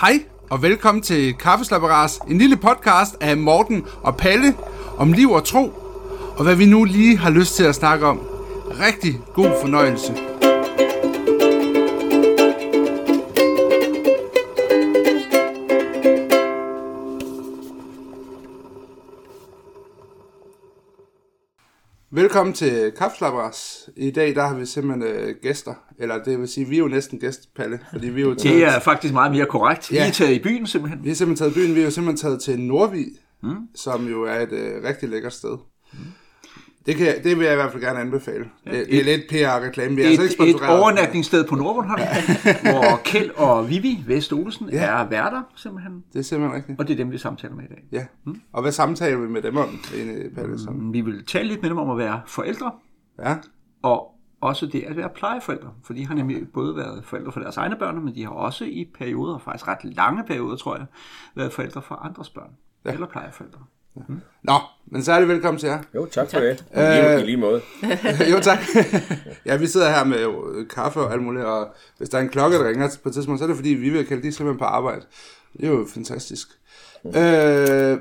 Hej og velkommen til Kaffeslapperas, en lille podcast af Morten og Palle om liv og tro, og hvad vi nu lige har lyst til at snakke om. Rigtig god fornøjelse. Velkommen til Kaffeslapperas. I dag der har vi simpelthen øh, gæster, eller det vil sige, vi er jo næsten gæst, Palle, fordi vi er jo Det taget, er faktisk meget mere korrekt. Vi Ja. er taget i byen simpelthen. vi er simpelthen taget i byen, vi er jo simpelthen taget til Nordvig, mm. som jo er et øh, rigtig lækkert sted. Mm. Det, kan det vil jeg i hvert fald gerne anbefale. Det, det er lidt PR-reklame, vi er altså ikke Et, et sponsoreret. overnatningssted på Nordbornholm, hvor Kjeld og Vivi Vest Olsen Ja. er værter simpelthen. Det er simpelthen rigtigt. Og det er dem, vi samtaler med i dag. Ja. Og hvad samtaler vi med dem om, Palle? Som? Vi vil tale lidt med dem om at være forældre, Ja. og også det at være plejeforældre. For de har nemlig både været forældre for deres egne børn, men de har også i perioder, faktisk ret lange perioder, tror jeg, været forældre for andres børn. Ja. Eller plejeforældre. Nå, men særlig velkommen til jer. Jo, tak for det. I lige, I lige måde. jo, tak. ja, vi sidder her med jo, kaffe og alt muligt, og hvis der er en klokke, der ringer på et tidspunkt, så er det fordi, vi vil kalde de simpelthen på arbejde. Det er jo fantastisk. Øh,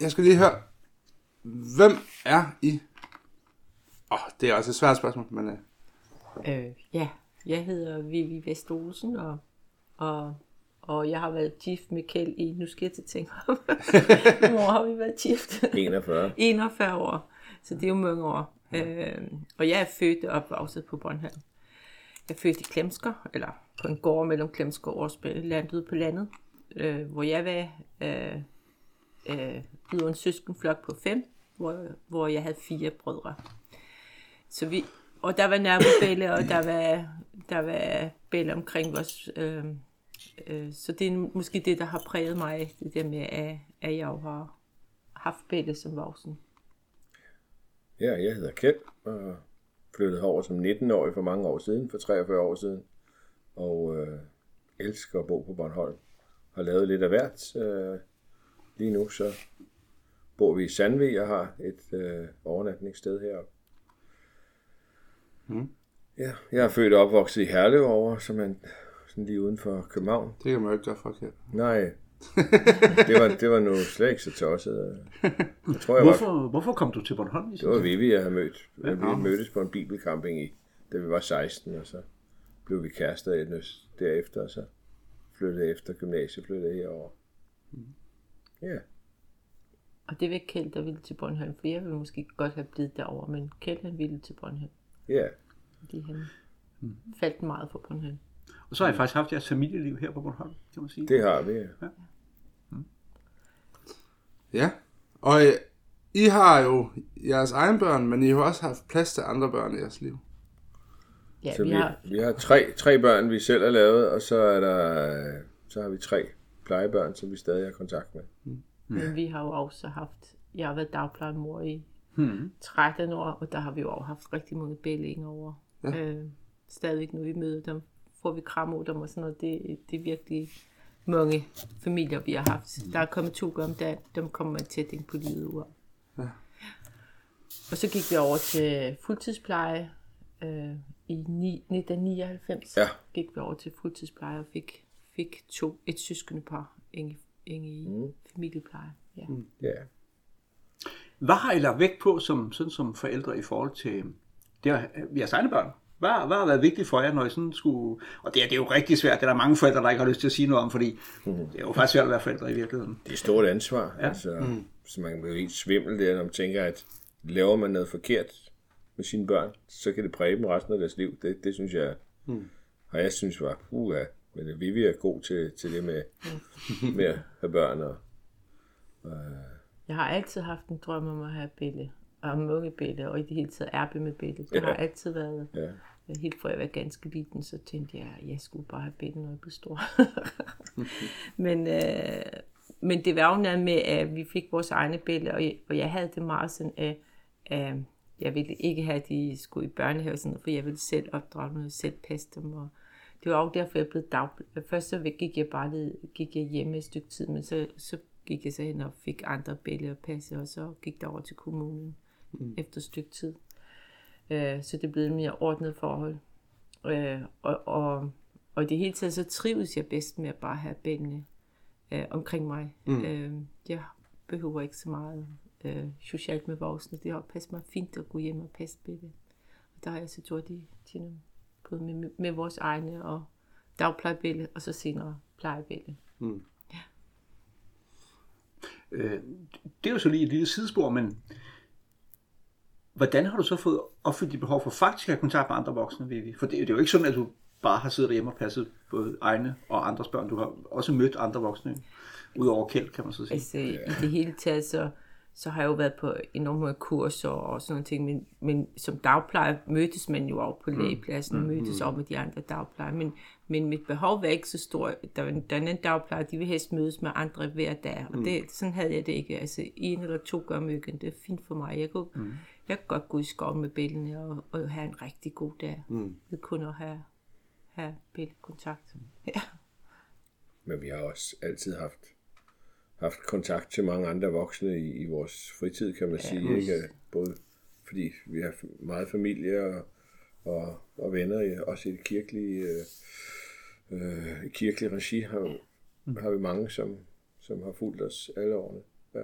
jeg skal lige høre, hvem er I? Åh, oh, det er også et svært spørgsmål, men øh, Øh, ja, jeg hedder Vivi Vest Olsen, og, og, og jeg har været gift med Kjeld i, nu skal jeg til at tænke om, hvor har vi været gift? 41. 41 år, så det er jo mange år. Øh, og jeg er født og opvokset på Bornholm. Jeg er født i Klemsker, eller på en gård mellem Klemsker og Årsbæl, landet på landet, øh, hvor jeg var øh, øh, yder en søskenflok på fem, hvor, hvor jeg havde fire brødre. Så vi, og der var nabobælle, og der var, der var bælle omkring os. Øh, øh, så det er måske det, der har præget mig, det der med, at, at jeg jo har haft bælle som voksen. Ja, jeg hedder Kjeld og flyttede herover som 19-årig for mange år siden, for 43 år siden. Og øh, elsker at bo på Bornholm. Har lavet lidt af hvert. Øh, lige nu så bor vi i Sandvig og har et øh, overnatningssted heroppe. Mm. Ja, jeg er født og opvokset i Herlev over, som er sådan lige uden for København. det kan man jo ikke gøre forkert. Nej, det var, det var nu slet ikke så tosset. Jeg tror, jeg var Hvorfor, hvorfor kom du til Bornholm? i Det var? Vivi, jeg havde mødt. Ja. Vi mødtes på en bibelcamping i, da vi var 16, og så blev vi kærester derefter, og så flyttede efter gymnasiet, flyttede herover. Ja, Og det var Kjeld, der ville til Bornholm, for jeg ville måske godt have blevet derover, men Kjeld han ville til Bornholm, ja. fordi han faldt meget for Bornholm. Og så har jeg faktisk haft jeres familieliv her på Bornholm, kan man sige. Det har vi. ja. Ja, og øh, I har jo jeres egen børn, men I har også haft plads til andre børn i jeres liv. Ja, Så vi vi, har, vi har tre, tre børn, vi selv har lavet, og så er der, så har vi tre plejebørn, som vi stadig har kontakt med. men vi har jo også haft, jeg har været dagplejemor i Hmm. 13 år, og der har vi jo også haft rigtig mange bællinger over. Ja. Ja. Øh, stadigvæk, når vi møder dem, får vi kram ud dem og sådan noget. Det, det er virkelig mange familier, vi har haft. Der er kommet to gange, der, dem kommer man tæt ind på livet ud. Ja. Og så gik vi over til fuldtidspleje øh, i ni, 1999. Ja. Gik vi over til fuldtidspleje og fik, fik to, et søskende par ind i, ind i mm. familiepleje. Ja. Mm. Ja. Hvad har I lagt vægt på som, sådan som forældre i forhold til det jeres egne børn? Hvad, hvad har været vigtigt for jer, når I sådan skulle... Og det er, det er jo rigtig svært. Det er der mange forældre, der ikke har lyst til at sige noget om, fordi det er jo faktisk svært at være forældre i virkeligheden. Det er et stort ansvar. Ja. Altså, mm. Så man bliver helt svimmel der, når man tænker, at laver man noget forkert med sine børn, så kan det præge dem resten af deres liv. Det, det synes jeg, mm. og jeg synes var, puha, men øh, Vivi er god til, til det med, med at have børn. Og, Jeg har altid haft en drøm om at have billede, og billede, og i det hele taget arbejde med billede. Det Ja. har altid været, ja. helt fra jeg var ganske liten, så tænkte jeg, at jeg skulle bare have billede, når jeg blev stor. men, øh, men det var jo noget med, at vi fik vores egne billeder, og jeg, og jeg havde det meget sådan, at øh, jeg ville ikke have, at de skulle i børnehave, og sådan for jeg ville selv opdrage dem, og selv passe dem, og det var også derfor, jeg blev dag. Først så gik jeg bare lidt, gik jeg hjemme et stykke tid, men så, så gik jeg så hen og fik andre billeder at passe, og så gik der over til kommunen mm. efter et stykke tid. Øh, så det blev et mere ordnet forhold. Øh, og, og, og i det hele taget, så trives jeg bedst med at bare have bændene øh, omkring mig. Mm. Øh, jeg behøver ikke så meget øh, socialt med voksne. Det har passet mig fint at gå hjem og passe billede. Og der har jeg så gjort det til nogle, både med, med vores egne og dagplejebillede, og så senere plejebillede. Øh, det er jo så lige et lille sidespor, men hvordan har du så fået opfyldt dit behov for faktisk at have kontakt med andre voksne, Vivi? For det, det er jo ikke sådan, at du bare har siddet derhjemme og passet både egne og andres børn. Du har også mødt andre voksne, udover Kjeld, kan man så sige. Altså i det hele taget, så, så har jeg jo været på enorme kurser og sådan nogle ting, men, men som dagplejer mødtes man jo også på lægepladsen, mm. mødtes også med de andre dagplejer, men, men mit behov var ikke så stort. Der var er en dagplejer, de vil helst mødes med andre hver dag, og det, sådan havde jeg det ikke. Altså en eller to gange om ugen, det er fint for mig. Jeg kunne, mm. Jeg kunne godt gå i skoven med billederne og, og have en rigtig god dag. Mm. Det kunne at have, have billedkontakt. Ja. Men vi har også altid haft, haft kontakt til mange andre voksne i, i vores fritid, kan man ja, sige. Ikke? Både fordi vi har meget familie og, og, og venner, også i det kirkelige, øh, øh, kirkelige regi har, mm. har vi mange, som, som har fulgt os alle årene. Ja.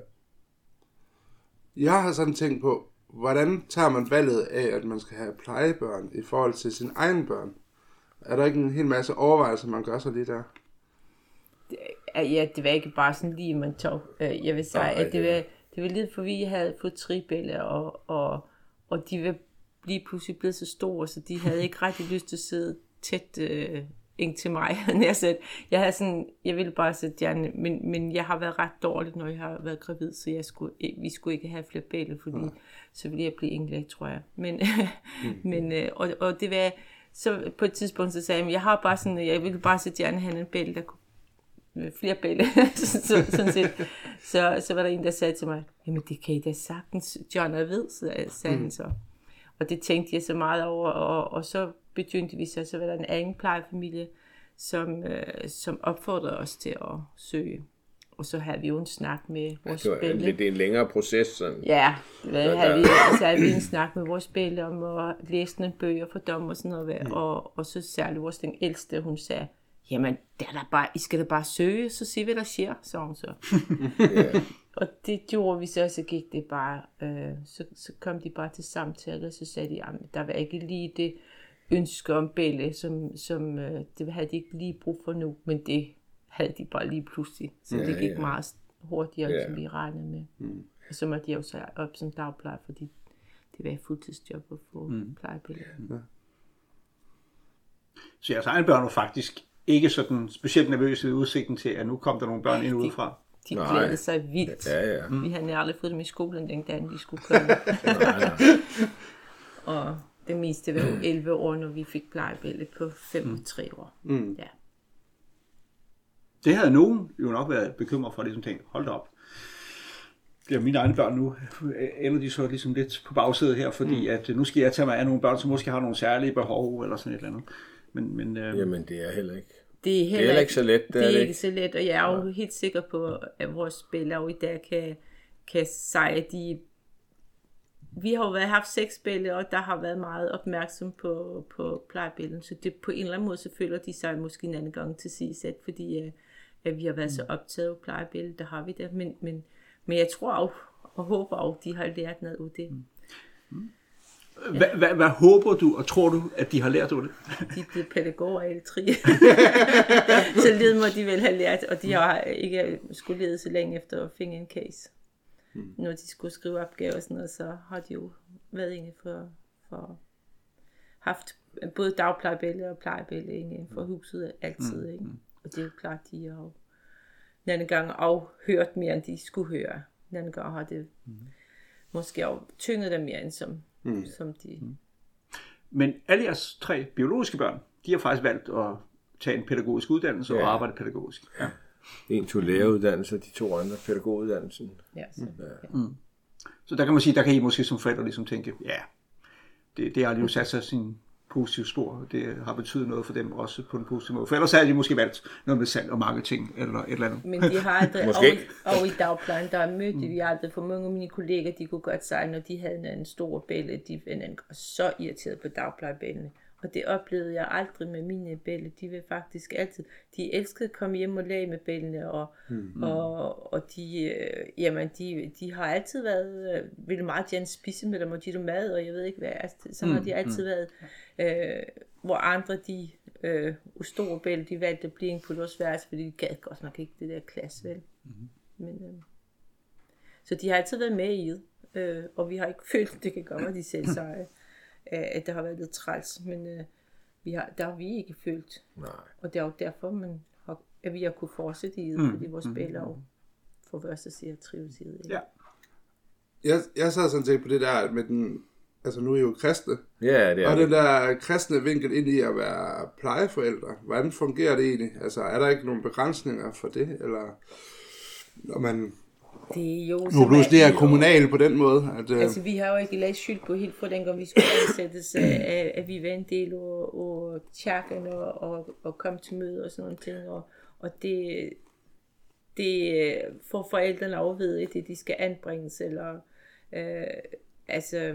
Jeg har sådan tænkt på, hvordan tager man valget af, at man skal have plejebørn i forhold til sine egne børn? Er der ikke en hel masse overvejelser, man gør sig lige der? ja, det var ikke bare sådan lige, man tog. Øh, Jeg vil sige, Nej, at det var, det var lidt for, vi havde fået tribælle, og, og, og de var lige pludselig blevet så store, så de havde ikke rigtig lyst til at sidde tæt øh, ind til mig. nær sagt. jeg havde sådan, jeg ville bare sætte gerne, men, men jeg har været ret dårlig, når jeg har været gravid, så jeg skulle, vi skulle ikke have flere bælle, fordi ja. så ville jeg blive indlægt, tror jeg. Men, men øh, og, og det var, så på et tidspunkt, så sagde jeg, jeg har bare sådan, jeg ville bare sætte gerne have en bælle, der kunne med flere bælle, så, sådan set. Så, så var der en, der sagde til mig, jamen det kan I da sagtens, John er ved, sagde mm. han så. Og det tænkte jeg så meget over, og, og så begyndte vi så, så var der en anden plejefamilie, som, øh, som opfordrede os til at søge. Og så havde vi jo en snak med vores Det var bælle. lidt en længere proces. Sådan. Ja, hvad havde vi, så havde vi en snak med vores spil om at læse nogle bøger for dem og sådan noget. Mm. Og, og så særligt vores den ældste, hun sagde, jamen, det er da bare, I skal da bare søge, så se hvad der sker, så hun så. Og det gjorde vi så, så gik det bare, øh, så, så kom de bare til samtale, og så sagde de, at der var ikke lige det ønske om Belle, som, som øh, det havde de ikke lige brug for nu, men det havde de bare lige pludselig. Så Ja, det gik ja. meget hurtigere, Ja. end vi regnede med. Mm. Og så måtte jeg jo så op som dagplejer, fordi det var et fuldtidsjob at få mm. plejebilleder. Så jeres egne børn var faktisk ikke sådan specielt nervøse ved udsigten til, at nu kom der nogle børn ind udefra. De Nej. glædede sig vildt. Ja, ja. Vi havde aldrig fået dem i skolen, den dag de skulle komme. Nej, nej. og det meste var jo 11 år, når vi fik plejebillede på 5 og 3 år. Mm. Ja. Det havde nogen jo nok været bekymret for, ligesom tænkt, hold da op. Det er mine egne børn nu, ender de så ligesom lidt på bagsædet her, fordi mm. at nu skal jeg tage mig af nogle børn, som måske har nogle særlige behov, eller sådan et eller andet. Men, men øh, Jamen, det er heller ikke. Det er, heller heller ikke så let, Det, er, ikke så let, og jeg er jo helt sikker på, at vores spillere i dag kan, kan at de... Vi har jo været, haft seks spillere, og der har været meget opmærksom på, på plejebilledet, så det, på en eller anden måde, så føler de sig måske en anden gang til sidst, fordi øh, at vi har været så optaget af plejebilledet, der har vi det, men, men, men jeg tror også, og håber også, at de har lært noget af det. Hvad, hvad, hvad håber du og tror du, at de har lært af det? De er blevet pædagoger alle tre. så lidt må de vel have lært, og de har ikke skulle lede så længe efter at finde en case. Mm. Når de skulle skrive opgaver og sådan noget, så har de jo været inde for, for haft både dagplejebillede og plejebillede inde for huset altid. Ikke? Og det er jo klart, de har jo den anden gang også hørt mere, end de skulle høre. Anden gang har det måske også tynget dem mere, end som, mm. som de... Men alle jeres tre biologiske børn, de har faktisk valgt at tage en pædagogisk uddannelse ja. Ja. og arbejde pædagogisk. Ja. En tog læreruddannelse, de to andre pædagoguddannelsen. Ja, så, Så der kan man sige, der kan I måske som forældre ligesom tænke, ja, det, det har lige sat sig sin positive spor. Det har betydet noget for dem også på en positiv måde. For ellers havde de måske valgt noget med salg og marketing eller et eller andet. Men de har aldrig, Måske. og, og i dagplejen, der mødte vi aldrig, for mange af mine kolleger, de kunne godt sige, når de havde en stor bælle, de var så irriteret på dagplejebællene. Og det oplevede jeg aldrig med mine bælle. De vil faktisk altid, de elskede at komme hjem og lege med bællene, og, mm. og, og de, øh, jamen, de, de har altid været, øh, ville meget gerne spise med dem, og de mad, og jeg ved ikke hvad, altså, så har de altid været, øh, hvor andre, de øh, store bælle, de valgte at blive en på værelse, fordi de gad godt nok ikke det der klasse, vel. Mm. Men, øh, så de har altid været med i det, øh, og vi har ikke følt, det kan godt være, de selv sig, at det har været lidt træls, men øh, vi har, der har vi ikke følt. Nej. Og det er jo derfor, man har, at vi har kunne fortsætte i det, mm. fordi vores spillere mm. for første siger trives i det. Ja. Jeg, jeg sad sådan set på det der med den, altså nu er I jo kristne, Ja, det er og det. den der kristne vinkel ind i at være plejeforældre, hvordan fungerer det egentlig? Altså er der ikke nogen begrænsninger for det, eller når man Det er jo nu som pludselig er at- kommunal på den måde? At, øh, Altså, vi har jo ikke lagt skyld på helt fra dengang vi skulle ansættes, af, at vi var en del af, kirken og, og, og kom til møde og sådan nogle ting. Og, og det, det får forældrene afved ikke, det de skal anbringes, eller øh, altså,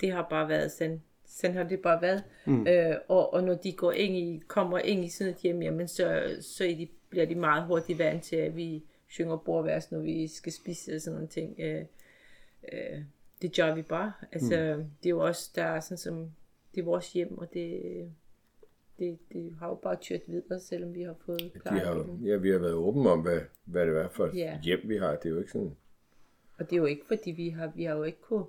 det har bare været sådan, sådan har det bare været. Mm. Øh, og, og når de går ind i, kommer ind i sådan et hjem, jamen, så, så de, bliver de meget hurtigt vant til, at vi synger bordvers, når vi skal spise og sådan nogle ting. Øh, øh, det gør vi bare. Altså, mm. det er jo også, der er sådan som, det er vores hjem, og det, det, det har jo bare kørt videre, selvom vi har fået De pleje. har, jo- ja, vi har været åbne om, hvad, hvad det er for et Ja. hjem, vi har. Det er jo ikke sådan... Og det er jo ikke, fordi vi har, vi har jo ikke kunne,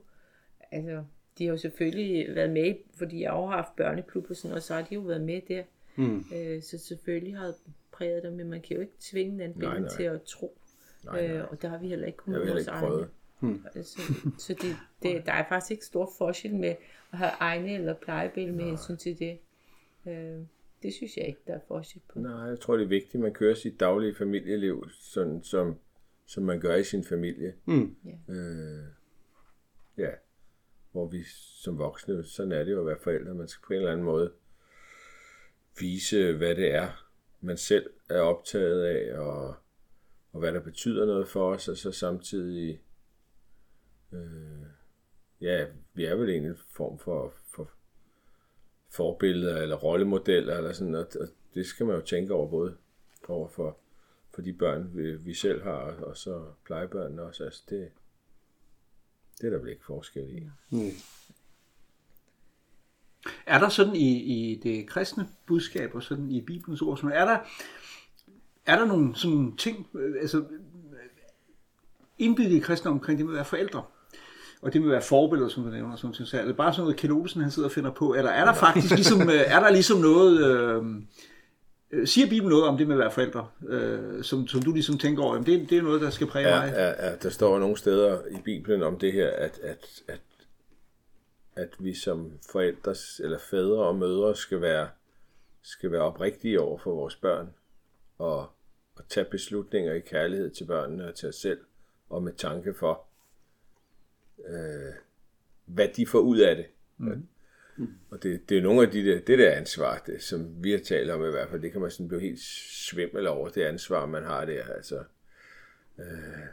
altså, de har jo selvfølgelig været med, fordi jeg har haft børneklub og sådan noget, så har de jo været med der. Mm. Øh, så selvfølgelig har præget dem, men man kan jo ikke tvinge den Nej, nej. til at tro. Nej, nej. Øh, og der har vi heller ikke kunnet vores heller ikke prøvet. egne. Altså, så det, det, der er faktisk ikke stor forskel med at have egne eller plejebillede med hensyn til det. Øh, det synes jeg ikke, der er forskel på. Nej, jeg tror, det er vigtigt, at man kører sit daglige familieliv, sådan som, som man gør i sin familie. Mm. Ja. Øh, ja, hvor vi som voksne, sådan er det jo at være forældre. Man skal på en eller anden måde vise, hvad det er, man selv er optaget af, og, og hvad der betyder noget for os, og så samtidig, øh, ja, vi er vel egentlig en form for, for forbilleder eller rollemodeller, eller sådan, og, og det skal man jo tænke over både over for, for de børn, vi, vi selv har, og så plejebørnene også. Altså det, det er der vel ikke forskel i. Mm. Er der sådan i, i det kristne budskab og sådan i Bibelens ord, sådan, er der, er der nogle sådan ting, øh, altså indbygget i kristne omkring det med at være forældre? Og det med at være forbilleder, som du nævner, som ting. Så er det bare sådan noget, Kjell Olsen, han sidder og finder på? Eller er der faktisk ligesom, øh, er der ligesom noget, øh, øh, siger Bibelen noget om det med at være forældre, øh, som, som du ligesom tænker over, jamen det, det er noget, der skal præge Ja, mig? ja, ja, der står nogle steder i Bibelen om det her, at, at, at, at vi som forældre eller fædre og mødre skal være, skal være oprigtige over for vores børn og, og tage beslutninger i kærlighed til børnene og til os selv og med tanke for, øh, hvad de får ud af det. Mm. Og det, det er nogle af de der, det der ansvar, det, som vi har talt om i hvert fald, det kan man sådan blive helt svimmel over, det ansvar, man har der. Altså, øh,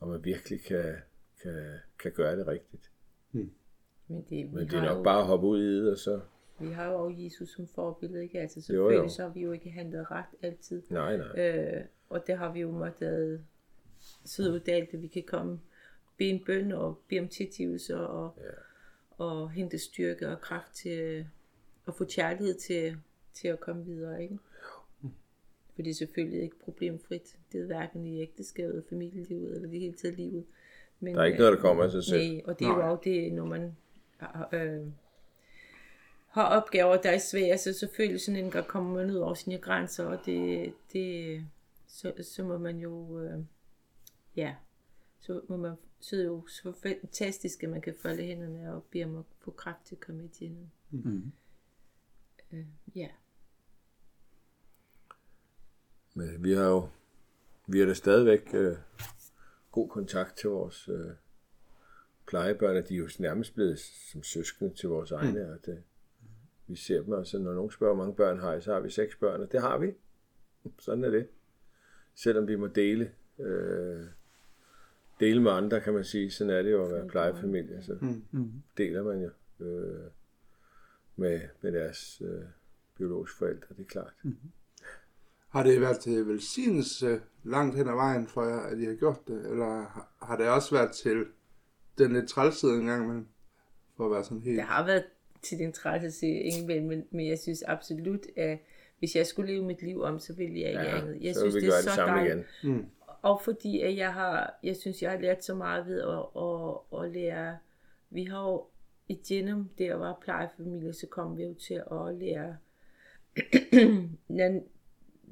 og man virkelig kan, kan, kan gøre det rigtigt. Men det, vi Men det er nok jo, bare at hoppe ud i det, og så... Vi har jo også Jesus som forbillede, ikke? Altså Jo, selvfølgelig jo. så har vi jo ikke handlet ret altid. Nej, nej. Øh, og det har vi jo måttet sidde uddelt, at vi kan komme, bede en bøn og bede om tilgivelse og, Ja. og hente styrke og kraft til at få kærlighed til, til at komme videre, ikke? For det er selvfølgelig ikke problemfrit. Det er hverken i ægteskabet, familielivet eller det hele taget livet. Men, Der er ikke noget, der kommer af sig selv. Nej, og det er jo også det, når man har, øh, har opgaver, der er svære, så selvfølgelig sådan en gang kommer man ud over sine grænser, og det, det så, så må man jo, øh, ja, så må man, så er det jo så fantastisk, at man kan folde hænderne og bede om at få kraft til at komme i tjenen. Mm. Øh, ja. Men vi har jo vi har da stadigvæk øh, god kontakt til vores øh, plejebørn, og de er jo nærmest blevet som søskende til vores egne. Mm. Og det, vi ser dem, og så når nogen spørger, hvor mange børn har I, så har vi seks børn, og det har vi. Sådan er det. Selvom vi må dele, øh, dele med andre, kan man sige. Sådan er det jo at være plejefamilie, så Mm. deler man jo. Øh, med, med deres øh, biologiske forældre, det er klart. Mm. Har det været til velsignelse langt hen ad vejen for jer, at I har gjort det? Eller har- det også været til den lidt trælside en gang imellem? For at være sådan helt... Det har været til den trættelse indimellem, men, men jeg synes absolut, at hvis jeg skulle leve mit liv om, så ville jeg ikke Ja, andet. Jeg så synes, det er det så dejligt. igen. Og fordi at jeg har, jeg synes, jeg har lært så meget ved at, at, at lære. Vi har jo igennem det at være plejefamilie, så kom vi jo til at lære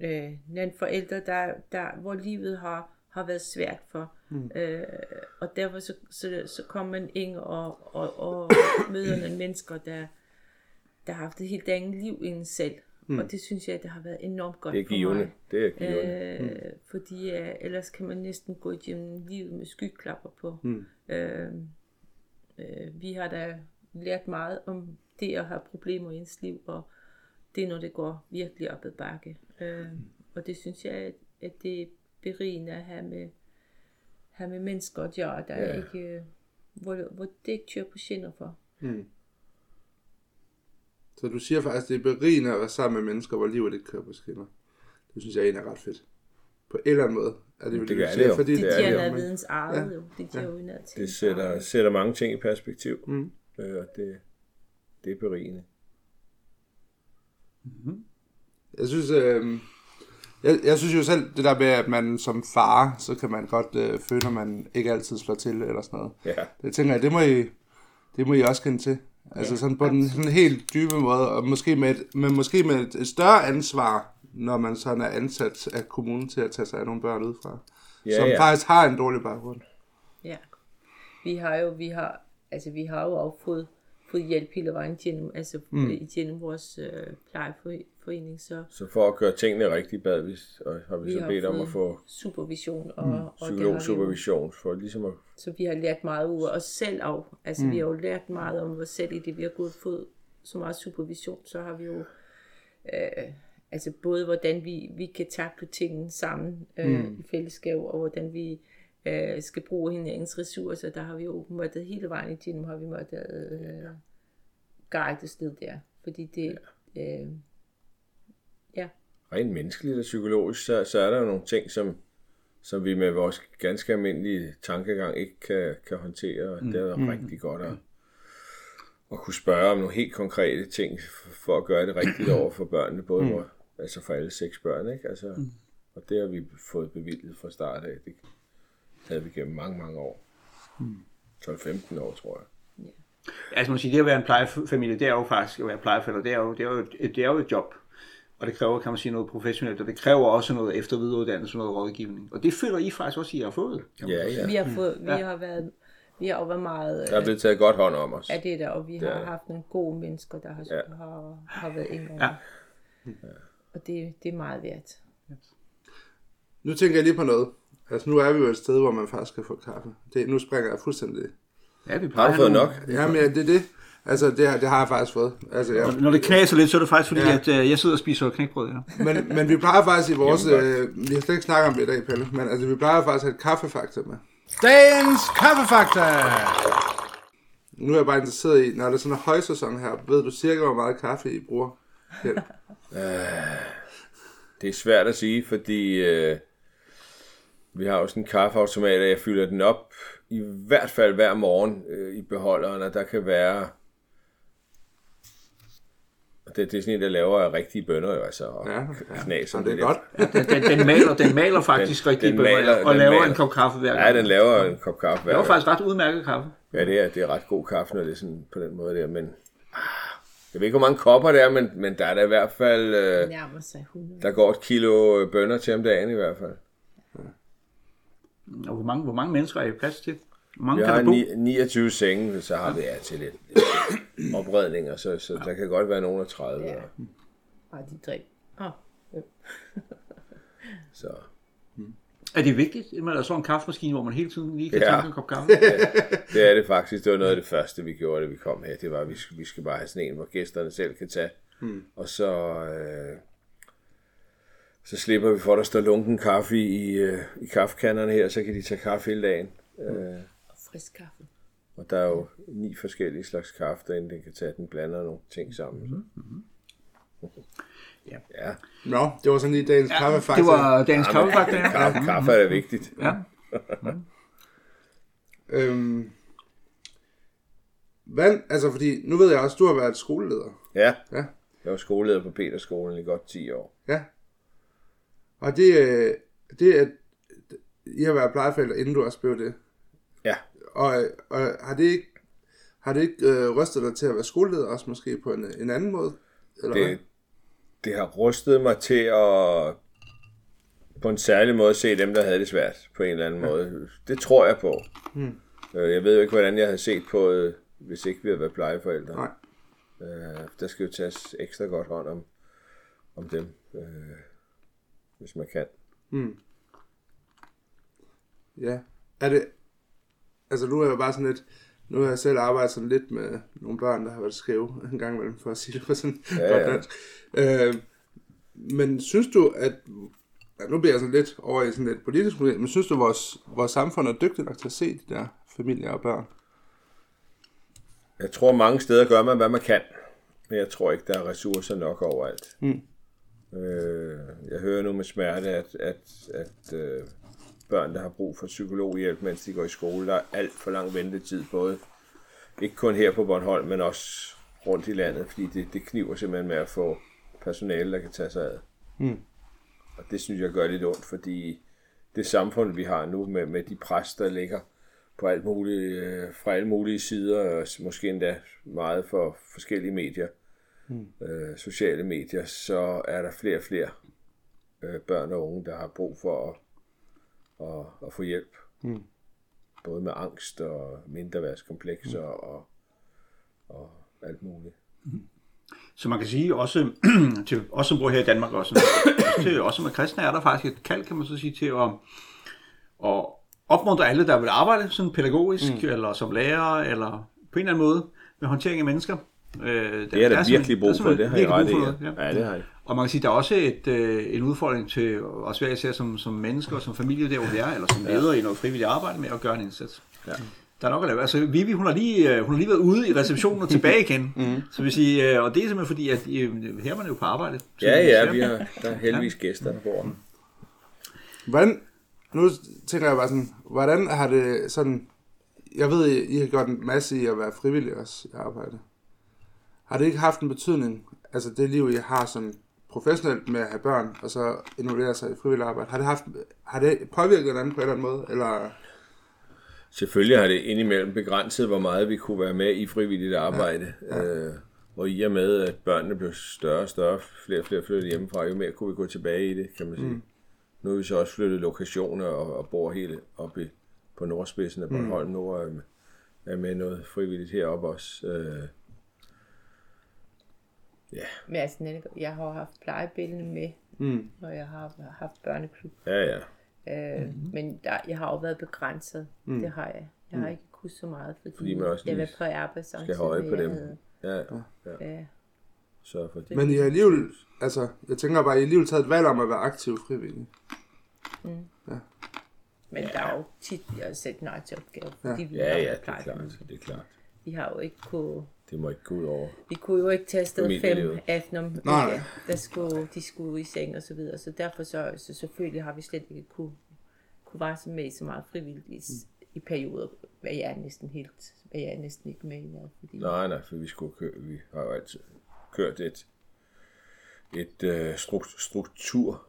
øh, nogle forældre, der, der, hvor livet har, har været svært for. Mm. Øh, og derfor så, så, så kom man ind og, og, og møder nogle mennesker, der, der har haft et helt andet liv end selv. Mm. Og det synes jeg, det har været enormt godt Det er for mig. givende. Det er givende. Øh, Fordi øh, ellers kan man næsten gå igennem livet med skyklapper på. Mm. Øh, øh, vi har da lært meget om det at have problemer i ens liv, og det er når det går virkelig op ad bakke. Øh, og det synes jeg, at, at det er berigende at have med, have med mennesker at gøre, der Ja. ja. ikke, øh, hvor, hvor det ikke kører på skinner for. Så du siger faktisk, det er berigende at være sammen med mennesker, hvor livet ikke kører på skinner. Det synes jeg egentlig er ret fedt. På en eller anden måde er det Det du gør siger, det jo. Fordi Det Det er det noget men- videns eget, jo. Det giver jo noget til. Det sætter, sætter mange ting i perspektiv. Mm. Øh, og det, det er berigende. Jeg synes, øh, jeg, jeg synes jo selv, det der med, at man som far, så kan man godt øh, føle, at man ikke altid slår til, eller sådan noget. Ja. Det tænker jeg, det må I, det må I også kende til. Altså sådan på den sådan helt dybe måde, og måske med, et, men måske med et, et større ansvar, når man sådan er ansat af kommunen til at tage sig af nogle børn udefra. Ja, som ja. faktisk har en dårlig baggrund. Ja. Vi har jo, vi har, altså vi har jo også fået, hjælp hele vejen gennem, altså mm. igennem vores øh, plejeforening, så Så for at gøre tingene rigtigt, bad vi, og har vi, vi så har bedt om at få supervision, og, mm. og psykologsupervision, for ligesom at så vi har lært meget ud af os selv af. Altså mm. vi har jo lært meget om os selv i det, vi har gået fået så meget supervision, så har vi jo øh, altså både hvordan vi, vi kan takle tingene sammen øh, mm. i fællesskab, og hvordan vi øh, skal bruge hinandens ressourcer, der har vi jo måttet hele vejen igennem, har vi måttet øh, guide et sted der, fordi det, øh, ja, rent menneskeligt og psykologisk, så, så er der nogle ting, som, som vi med vores ganske almindelige tankegang ikke kan, kan håndtere, og det er mm. rigtig godt at, at kunne spørge om nogle helt konkrete ting, for, at gøre det rigtigt over for børnene, både mm. hvor, altså for alle seks børn, ikke? Altså, mm. og det har vi fået bevilget fra start af. Det havde vi gennem mange, mange år. Mm. 12-15 år, tror jeg. Altså man siger, det at være en plejefamilie, det er jo faktisk at være plejefælder, det er jo, det er jo, et, det er jo et job. Og det kræver, kan man sige, noget professionelt, og det kræver også noget efter- og videreuddannelse, noget rådgivning. Og det føler I faktisk også, I har fået. Ja, ja. vi har fået, vi har været, vi har jo været meget Der er blevet taget godt hånd om os. af det der, og vi har er- haft nogle gode mennesker, der har, Ja. ja. har, har været inde over. Ja. Og det, det er meget værd. Nu tænker jeg lige på noget. Altså nu er vi jo et sted, hvor man faktisk kan få kaffe. Det, nu springer jeg fuldstændig. Ja, vi Har plejer du fået nu- nok? Jamen ja, det er det. Altså det, har- det har jeg faktisk fået. Altså, ja. Når det knaser lidt, så er det faktisk fordi, Ja. ja. at øh, jeg sidder og spiser knækbrød her. Men, men vi plejer faktisk i vores... Jamen Øh, vi har slet ikke snakket om det i dag, Pelle. Men altså, vi plejer faktisk at have et kaffefakta med. Dagens kaffefakta! Nu er jeg bare interesseret i, når det er sådan en højsæson her, ved du cirka, hvor meget kaffe I bruger? Kjeld? Det er svært at sige, fordi øh, vi har sådan en kaffeautomat, og jeg fylder den op i hvert fald hver morgen øh, i beholderen, og der kan være... Og det, det er sådan en, der laver rigtige bønner, jo, altså, og Ja, ja, ja. knas. Så det er godt. Den, den, den, maler, den maler faktisk Den- rigtig den bønner, maler- og laver maler. en kop kaffe hver Ja, gang. den laver en kop kaffe hver Det var gang. faktisk ret udmærket kaffe. Ja, det er, det er ret god kaffe, når det er sådan på den måde der, men... ah, Jeg ved ikke, hvor mange kopper det er, men, men der er der i hvert fald... Øh, Nærmer sig 100. der går et kilo øh, bønner til om dagen i hvert fald. Og hvor mange, hvor mange mennesker er I plads til? Hvor mange Vi kan har der ni, 29 senge, så har vi ja, til lidt, lidt opredninger, så, så der kan godt være nogen af 30. Ja. Ja. Bare de tre. Åh, oh, Så Er det vigtigt, at man har sådan en kaffemaskine, hvor man hele tiden lige kan Ja. tanke en kop kaffe? det er det faktisk. Det var noget af det første, vi gjorde, da vi kom her. Det var, at vi skal, vi skal bare have sådan en, hvor gæsterne selv kan tage. Hmm. Og så, øh, så slipper vi for, at der står lunken kaffe i, øh, i kaffekanderne her, så kan de tage kaffe hele dagen. Øh, og frisk kaffe. Og der er jo ni forskellige slags kaffe, derinde den kan tage. Den blander nogle ting sammen. Mm-hmm. Ja. Ja, Nå, det var sådan lige dagens ja, kaffefakta. Det var dagens kaffefaktor, ja. kaffe, kaffe er da vigtigt. ja. Øhm, hvad, altså fordi, nu ved jeg også, du har været skoleleder. Ja, Ja. jeg var skoleleder på Peterskolen i godt 10 år. Ja. Og det, øh, det er, I har været plejeforældre, inden du også blev det. Ja, Og, og har det ikke, har det ikke øh, rystet dig til at være skoleleder også måske på en, en anden måde? Eller hvad? det, det har rustet mig til at på en særlig måde se dem, der havde det svært på en eller anden måde. Det tror jeg på. Hmm. Jeg ved jo ikke, hvordan jeg havde set på det, hvis ikke vi havde været plejeforældre. Nej. Øh, der skal jo tages ekstra godt hånd om, om dem, øh, hvis man kan. Ja. Er det... Altså nu er jeg bare sådan lidt... Nu har jeg selv arbejdet sådan lidt med nogle børn, der har været skæve en gang imellem, for at sige det på sådan ja, godt ja. dansk. Øh, men synes du, at... Ja, nu bliver jeg sådan lidt over i sådan et politisk problem, men synes du, at vores, vores samfund er dygtigt nok til at se de der familier og børn? Jeg tror, mange steder gør man, hvad man kan. Men jeg tror ikke, der er ressourcer nok overalt. Mm. Øh, jeg hører nu med smerte, at, at, at øh, børn, der har brug for psykologhjælp, mens de går i skole, der er alt for lang ventetid, både ikke kun her på Bornholm, men også rundt i landet, fordi det, det kniver simpelthen med at få personale, der kan tage sig af. Mm. Og det synes jeg gør lidt ondt, fordi det samfund, vi har nu med, med de pres, der ligger på alt muligt, øh, fra alle mulige sider, og måske endda meget for forskellige medier, mm. øh, sociale medier, så er der flere og flere øh, børn og unge, der har brug for at, at, at få hjælp. Mm. Både med angst og mindreværdskomplekser mm. og, og alt muligt. Så man kan sige også til os, som bor her i Danmark, også, også til os som er kristne, er der faktisk et kald, kan man så sige, til at, at opmuntre alle, der vil arbejde sådan pædagogisk, mm. eller som lærer, eller på en eller anden måde med håndtering af mennesker. Øh, Det er der virkelig brug for, det har I ret i. Ja. ja. ja, det har I. Og man kan sige, der er også et, øh, en udfordring til os hver især som, som mennesker, som familie der, hvor vi er, eller som ledere i noget frivilligt arbejde med at gøre en indsats. Ja. Der er nok at lave. Altså, Vivi, hun har lige, øh, hun har lige været ude i receptionen og tilbage igen. mm. Så vi siger, øh, og det er simpelthen fordi, at øh, her er man jo på arbejde. Ja, ja, vi har, der er heldigvis gæster, der bor. Hvordan, nu tænker jeg bare sådan, hvordan har det sådan, jeg ved, I, I har gjort en masse i at være frivillige også i arbejde. Har det ikke haft en betydning, altså det liv, I har sådan professionelt med at have børn, og så involvere sig i frivilligt arbejde, har det, haft, har det påvirket hinanden på en eller anden måde, eller... Selvfølgelig har det indimellem begrænset, hvor meget vi kunne være med i frivilligt arbejde. Ja, ja. Øh, og i og med, at børnene blev større og større, flere og flere flyttede hjemmefra, jo mere kunne vi gå tilbage i det, kan man sige. Mm. Nu har vi så også flyttet lokationer og, og bor helt oppe i, på nordspidsen af Bornholm. Mm. Nu er, er med noget frivilligt heroppe også. Øh, Men altså, jeg har haft plejebillene med, Mm. når jeg har haft børneklub. ja, ja. Øh, mm-hmm. Men der, jeg har jo været begrænset. Mm. Det har jeg. Jeg har ikke kunnet så meget, fordi, Fordi man også jeg var på arbejde samtidig. have øje med, på dem. havde- Ja, ja. Ja. Så for det. Men I har alligevel, altså, jeg tænker bare, I har alligevel taget et valg om at være aktiv frivillig. Men der er jo tit, jeg har set nej til opgaver, Ja, har ja, det er klart. Det er klart. Vi har jo ikke kunne, Det må ikke gå ud over. vi kunne jo ikke tage afsted fem Familielivet. aften om Nej, nej. Der skulle, de skulle i seng og så videre. Så derfor så, så selvfølgelig har vi slet ikke kunne, kunne være så med så meget frivilligt i, i perioder, hvad jeg er næsten helt, hvad jeg er næsten ikke med i noget. Fordi, Nej, nej, for vi skulle køre, vi har jo altid kørt et, et uh, strukt, struktur,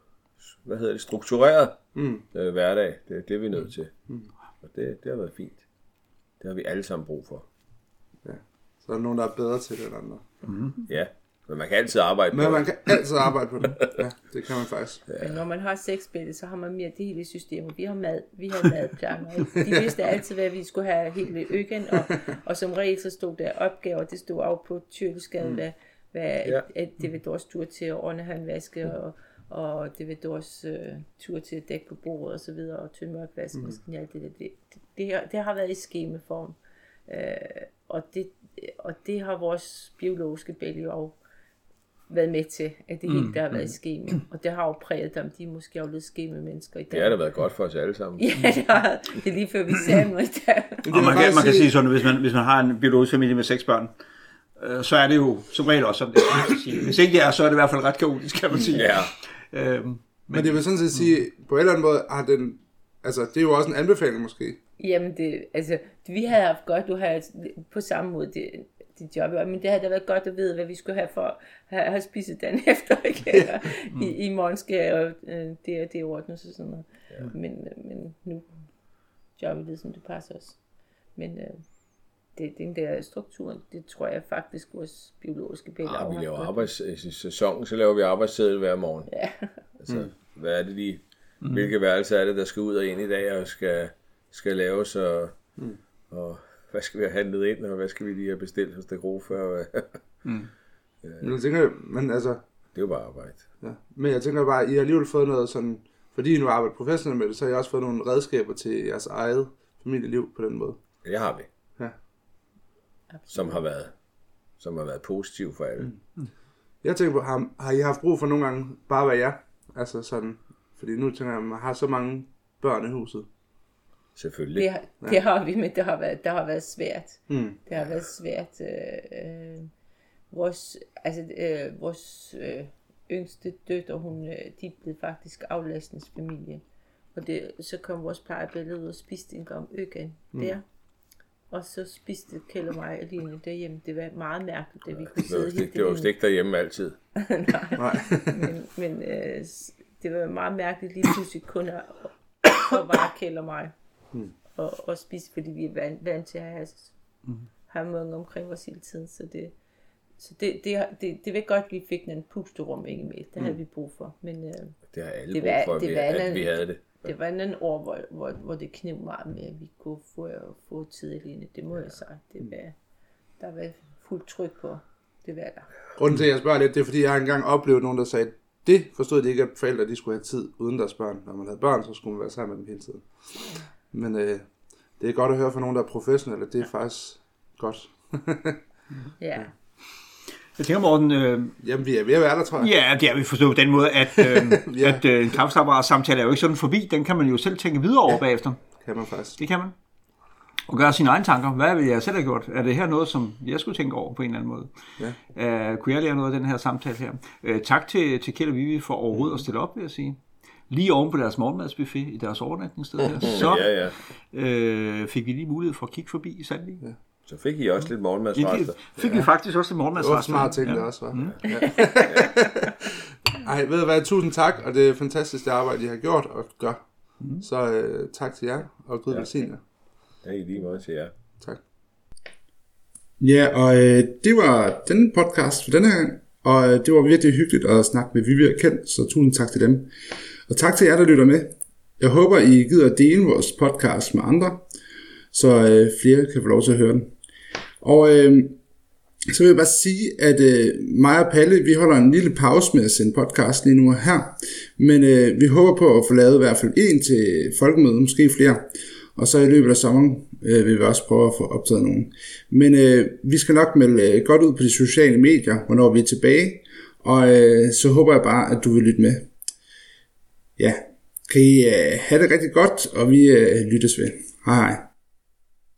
hvad hedder det, struktureret mm. uh, hverdag. Det, det er vi nødt til. Mm. Og det, det har været fint. Det har vi alle sammen brug for. Så er der nogen, der er bedre til det end andre. Ja, men man kan altid arbejde Men på man det. kan altid arbejde på det. Ja, det kan man faktisk. Men når man har seks billeder, så har man mere det hele systemet. Vi har mad, vi har madplaner. ikke? De vidste altid, hvad vi skulle have hele økken, og, og som regel så stod der opgaver, det stod af på tyrkeskade, hvad, hvad Ja. ja. at det var Dors tur til at ordne håndvaske, og, og det var Dors øh, tur til at dække på bordet og så videre, og tømme opvaskemaskinen, mm. alt det der. Det, det, det, har, det har været i skemaform. Øh, og, det, og det har vores biologiske bælge jo været med til, at det hele der har været i skema. Og det har jo præget dem. De er måske også lidt skema mennesker i dag. Det har da været godt for os alle sammen. Ja, det, har, det er lige før vi sagde noget i dag. Og man kan, man kan sige sådan, hvis man, hvis man har en biologisk familie med seks børn, øh, så er det jo som regel også sådan, det. Hvis ikke det er, så er det i hvert fald ret kaotisk, kan man sige. Ja. Øhm, Men det vil sådan set sige, på en eller anden måde har den, altså det er jo også en anbefaling måske. Jamen, det, altså, vi havde haft godt, du har på samme måde det, det job, men det havde da været godt at vide, hvad vi skulle have for at have, have spist den efter, ikke? Eller, i, i morgen skal jeg, øh, det og det ordnes og sådan noget. Ja. Men, øh, men nu vi det, som det passer os. Men øh, det, den der struktur, det tror jeg faktisk vores biologiske billeder Ah, vi laver arbejds, i sæsonen, så laver vi arbejdssædet hver morgen. Ja. Altså, mm. hvad er det lige? Mm. Hvilke værelser er det, der skal ud og ind i dag, og skal, skal laves, og, mm. og hvad skal vi have handlet ind, og hvad skal vi lige have bestilt hos det gode før? Men jeg tænker, men altså, det er jo bare arbejde. ja. men jeg tænker bare, I har alligevel fået noget sådan, fordi I nu arbejder professionelt med det, så har I også fået nogle redskaber til jeres eget familieliv på den måde. Det har vi, Ja. som har været, som har været positiv for alle. Mm. Jeg tænker på, har, har I haft brug for nogle gange bare at være jer? Altså sådan, fordi nu tænker jeg, man har så mange børn i huset. Selvfølgelig. Det, har- det har vi, men det har været, det har været svært. Mm. Det har været svært. Øh, øh, vores, altså, øh, vores øh, yngste døtter, hun, øh, de blev faktisk aflastningsfamilie. Og det, så kom vores plejebillede ud og spiste en gang økken der. Og så spiste Kjell og mig alene derhjemme. Det var meget mærkeligt, at vi kunne sidde helt det var jo ikke derhjemme altid. Nej. Men, men øh, det var meget mærkeligt lige pludselig kun at, at være Kjell og mig. Og, og spise, fordi vi er vant, vant til at have, have mange omkring os hele tiden. Så det, så det, det, det, det var godt, at vi fik en pusterum ikke med. Det havde vi brug for. Men øh, Det har alle Det brug var- for, at, det vi, var at en- vi havde det. det var en anden år, hvor, hvor, hvor det kniv meget med, at vi kunne få, få tid alene. Det må jeg sige. Det var, der var fuldt tryk på. Det var der. Grunden til, at jeg spørger lidt, det er, fordi jeg har engang oplevet nogen, der sagde, det forstod de ikke, at forældre de skulle have tid uden deres børn. Når man havde børn, så skulle man være sammen med dem hele tiden. Men øh, det er godt at høre fra nogen, der er professionelle. Det er faktisk godt. Ja. jeg tænker, Morten, øh, Jamen, vi er ved at være der, tror jeg. ja, det er vi forstået på den måde, at, øh, Ja. at øh, en kaffesamtale er jo ikke sådan forbi. Den kan man jo selv tænke videre over bagefter. Kan man faktisk. Det kan man. Og gøre sine egne tanker. Hvad vil jeg selv have gjort? Er det her noget, som jeg skulle tænke over på en eller anden måde? Ja. Uh, kunne jeg lære noget af den her samtale her? Uh, tak til, til Kjeld og Vivi for overhovedet at stille op, vil jeg sige. Lige oven på deres morgenmadsbuffet i deres overnatningssted her. Så Ja, ja. uh, fik vi lige mulighed for at kigge forbi i Sandvig. Ja. Så fik I også lidt morgenmadsrester. fik vi faktisk også en Det var morgenmadsrester. smart ting, ja. det også var. Mm. Ja. Ej, ved du hvad, tusind tak, og det er fantastisk det arbejde, I har gjort og gør. Mm. Så øh, tak til jer, og Gud ja. velsigne jer. Ja, i lige måde til jer. Tak. Ja, og øh, det var denne podcast for denne gang, og øh, det var virkelig hyggeligt at snakke med Vivi og Kent, så tusind tak til dem. Og tak til jer, der lytter med. Jeg håber, I gider at dele vores podcast med andre, så øh, flere kan få lov til at høre den. Og øh, så vil jeg bare sige, at øh, mig og Palle, vi holder en lille pause med at sende podcast lige nu og her. Men øh, vi håber på at få lavet i hvert fald en til folkemødet, måske flere. Og så i løbet af sommeren øh, vil vi også prøve at få optaget nogen. Men øh, vi skal nok melde øh, godt ud på de sociale medier, hvornår vi er tilbage. Og øh, så håber jeg bare, at du vil lytte med. Ja, kan I øh, have det rigtig godt, og vi øh, lyttes ved. Hej hej.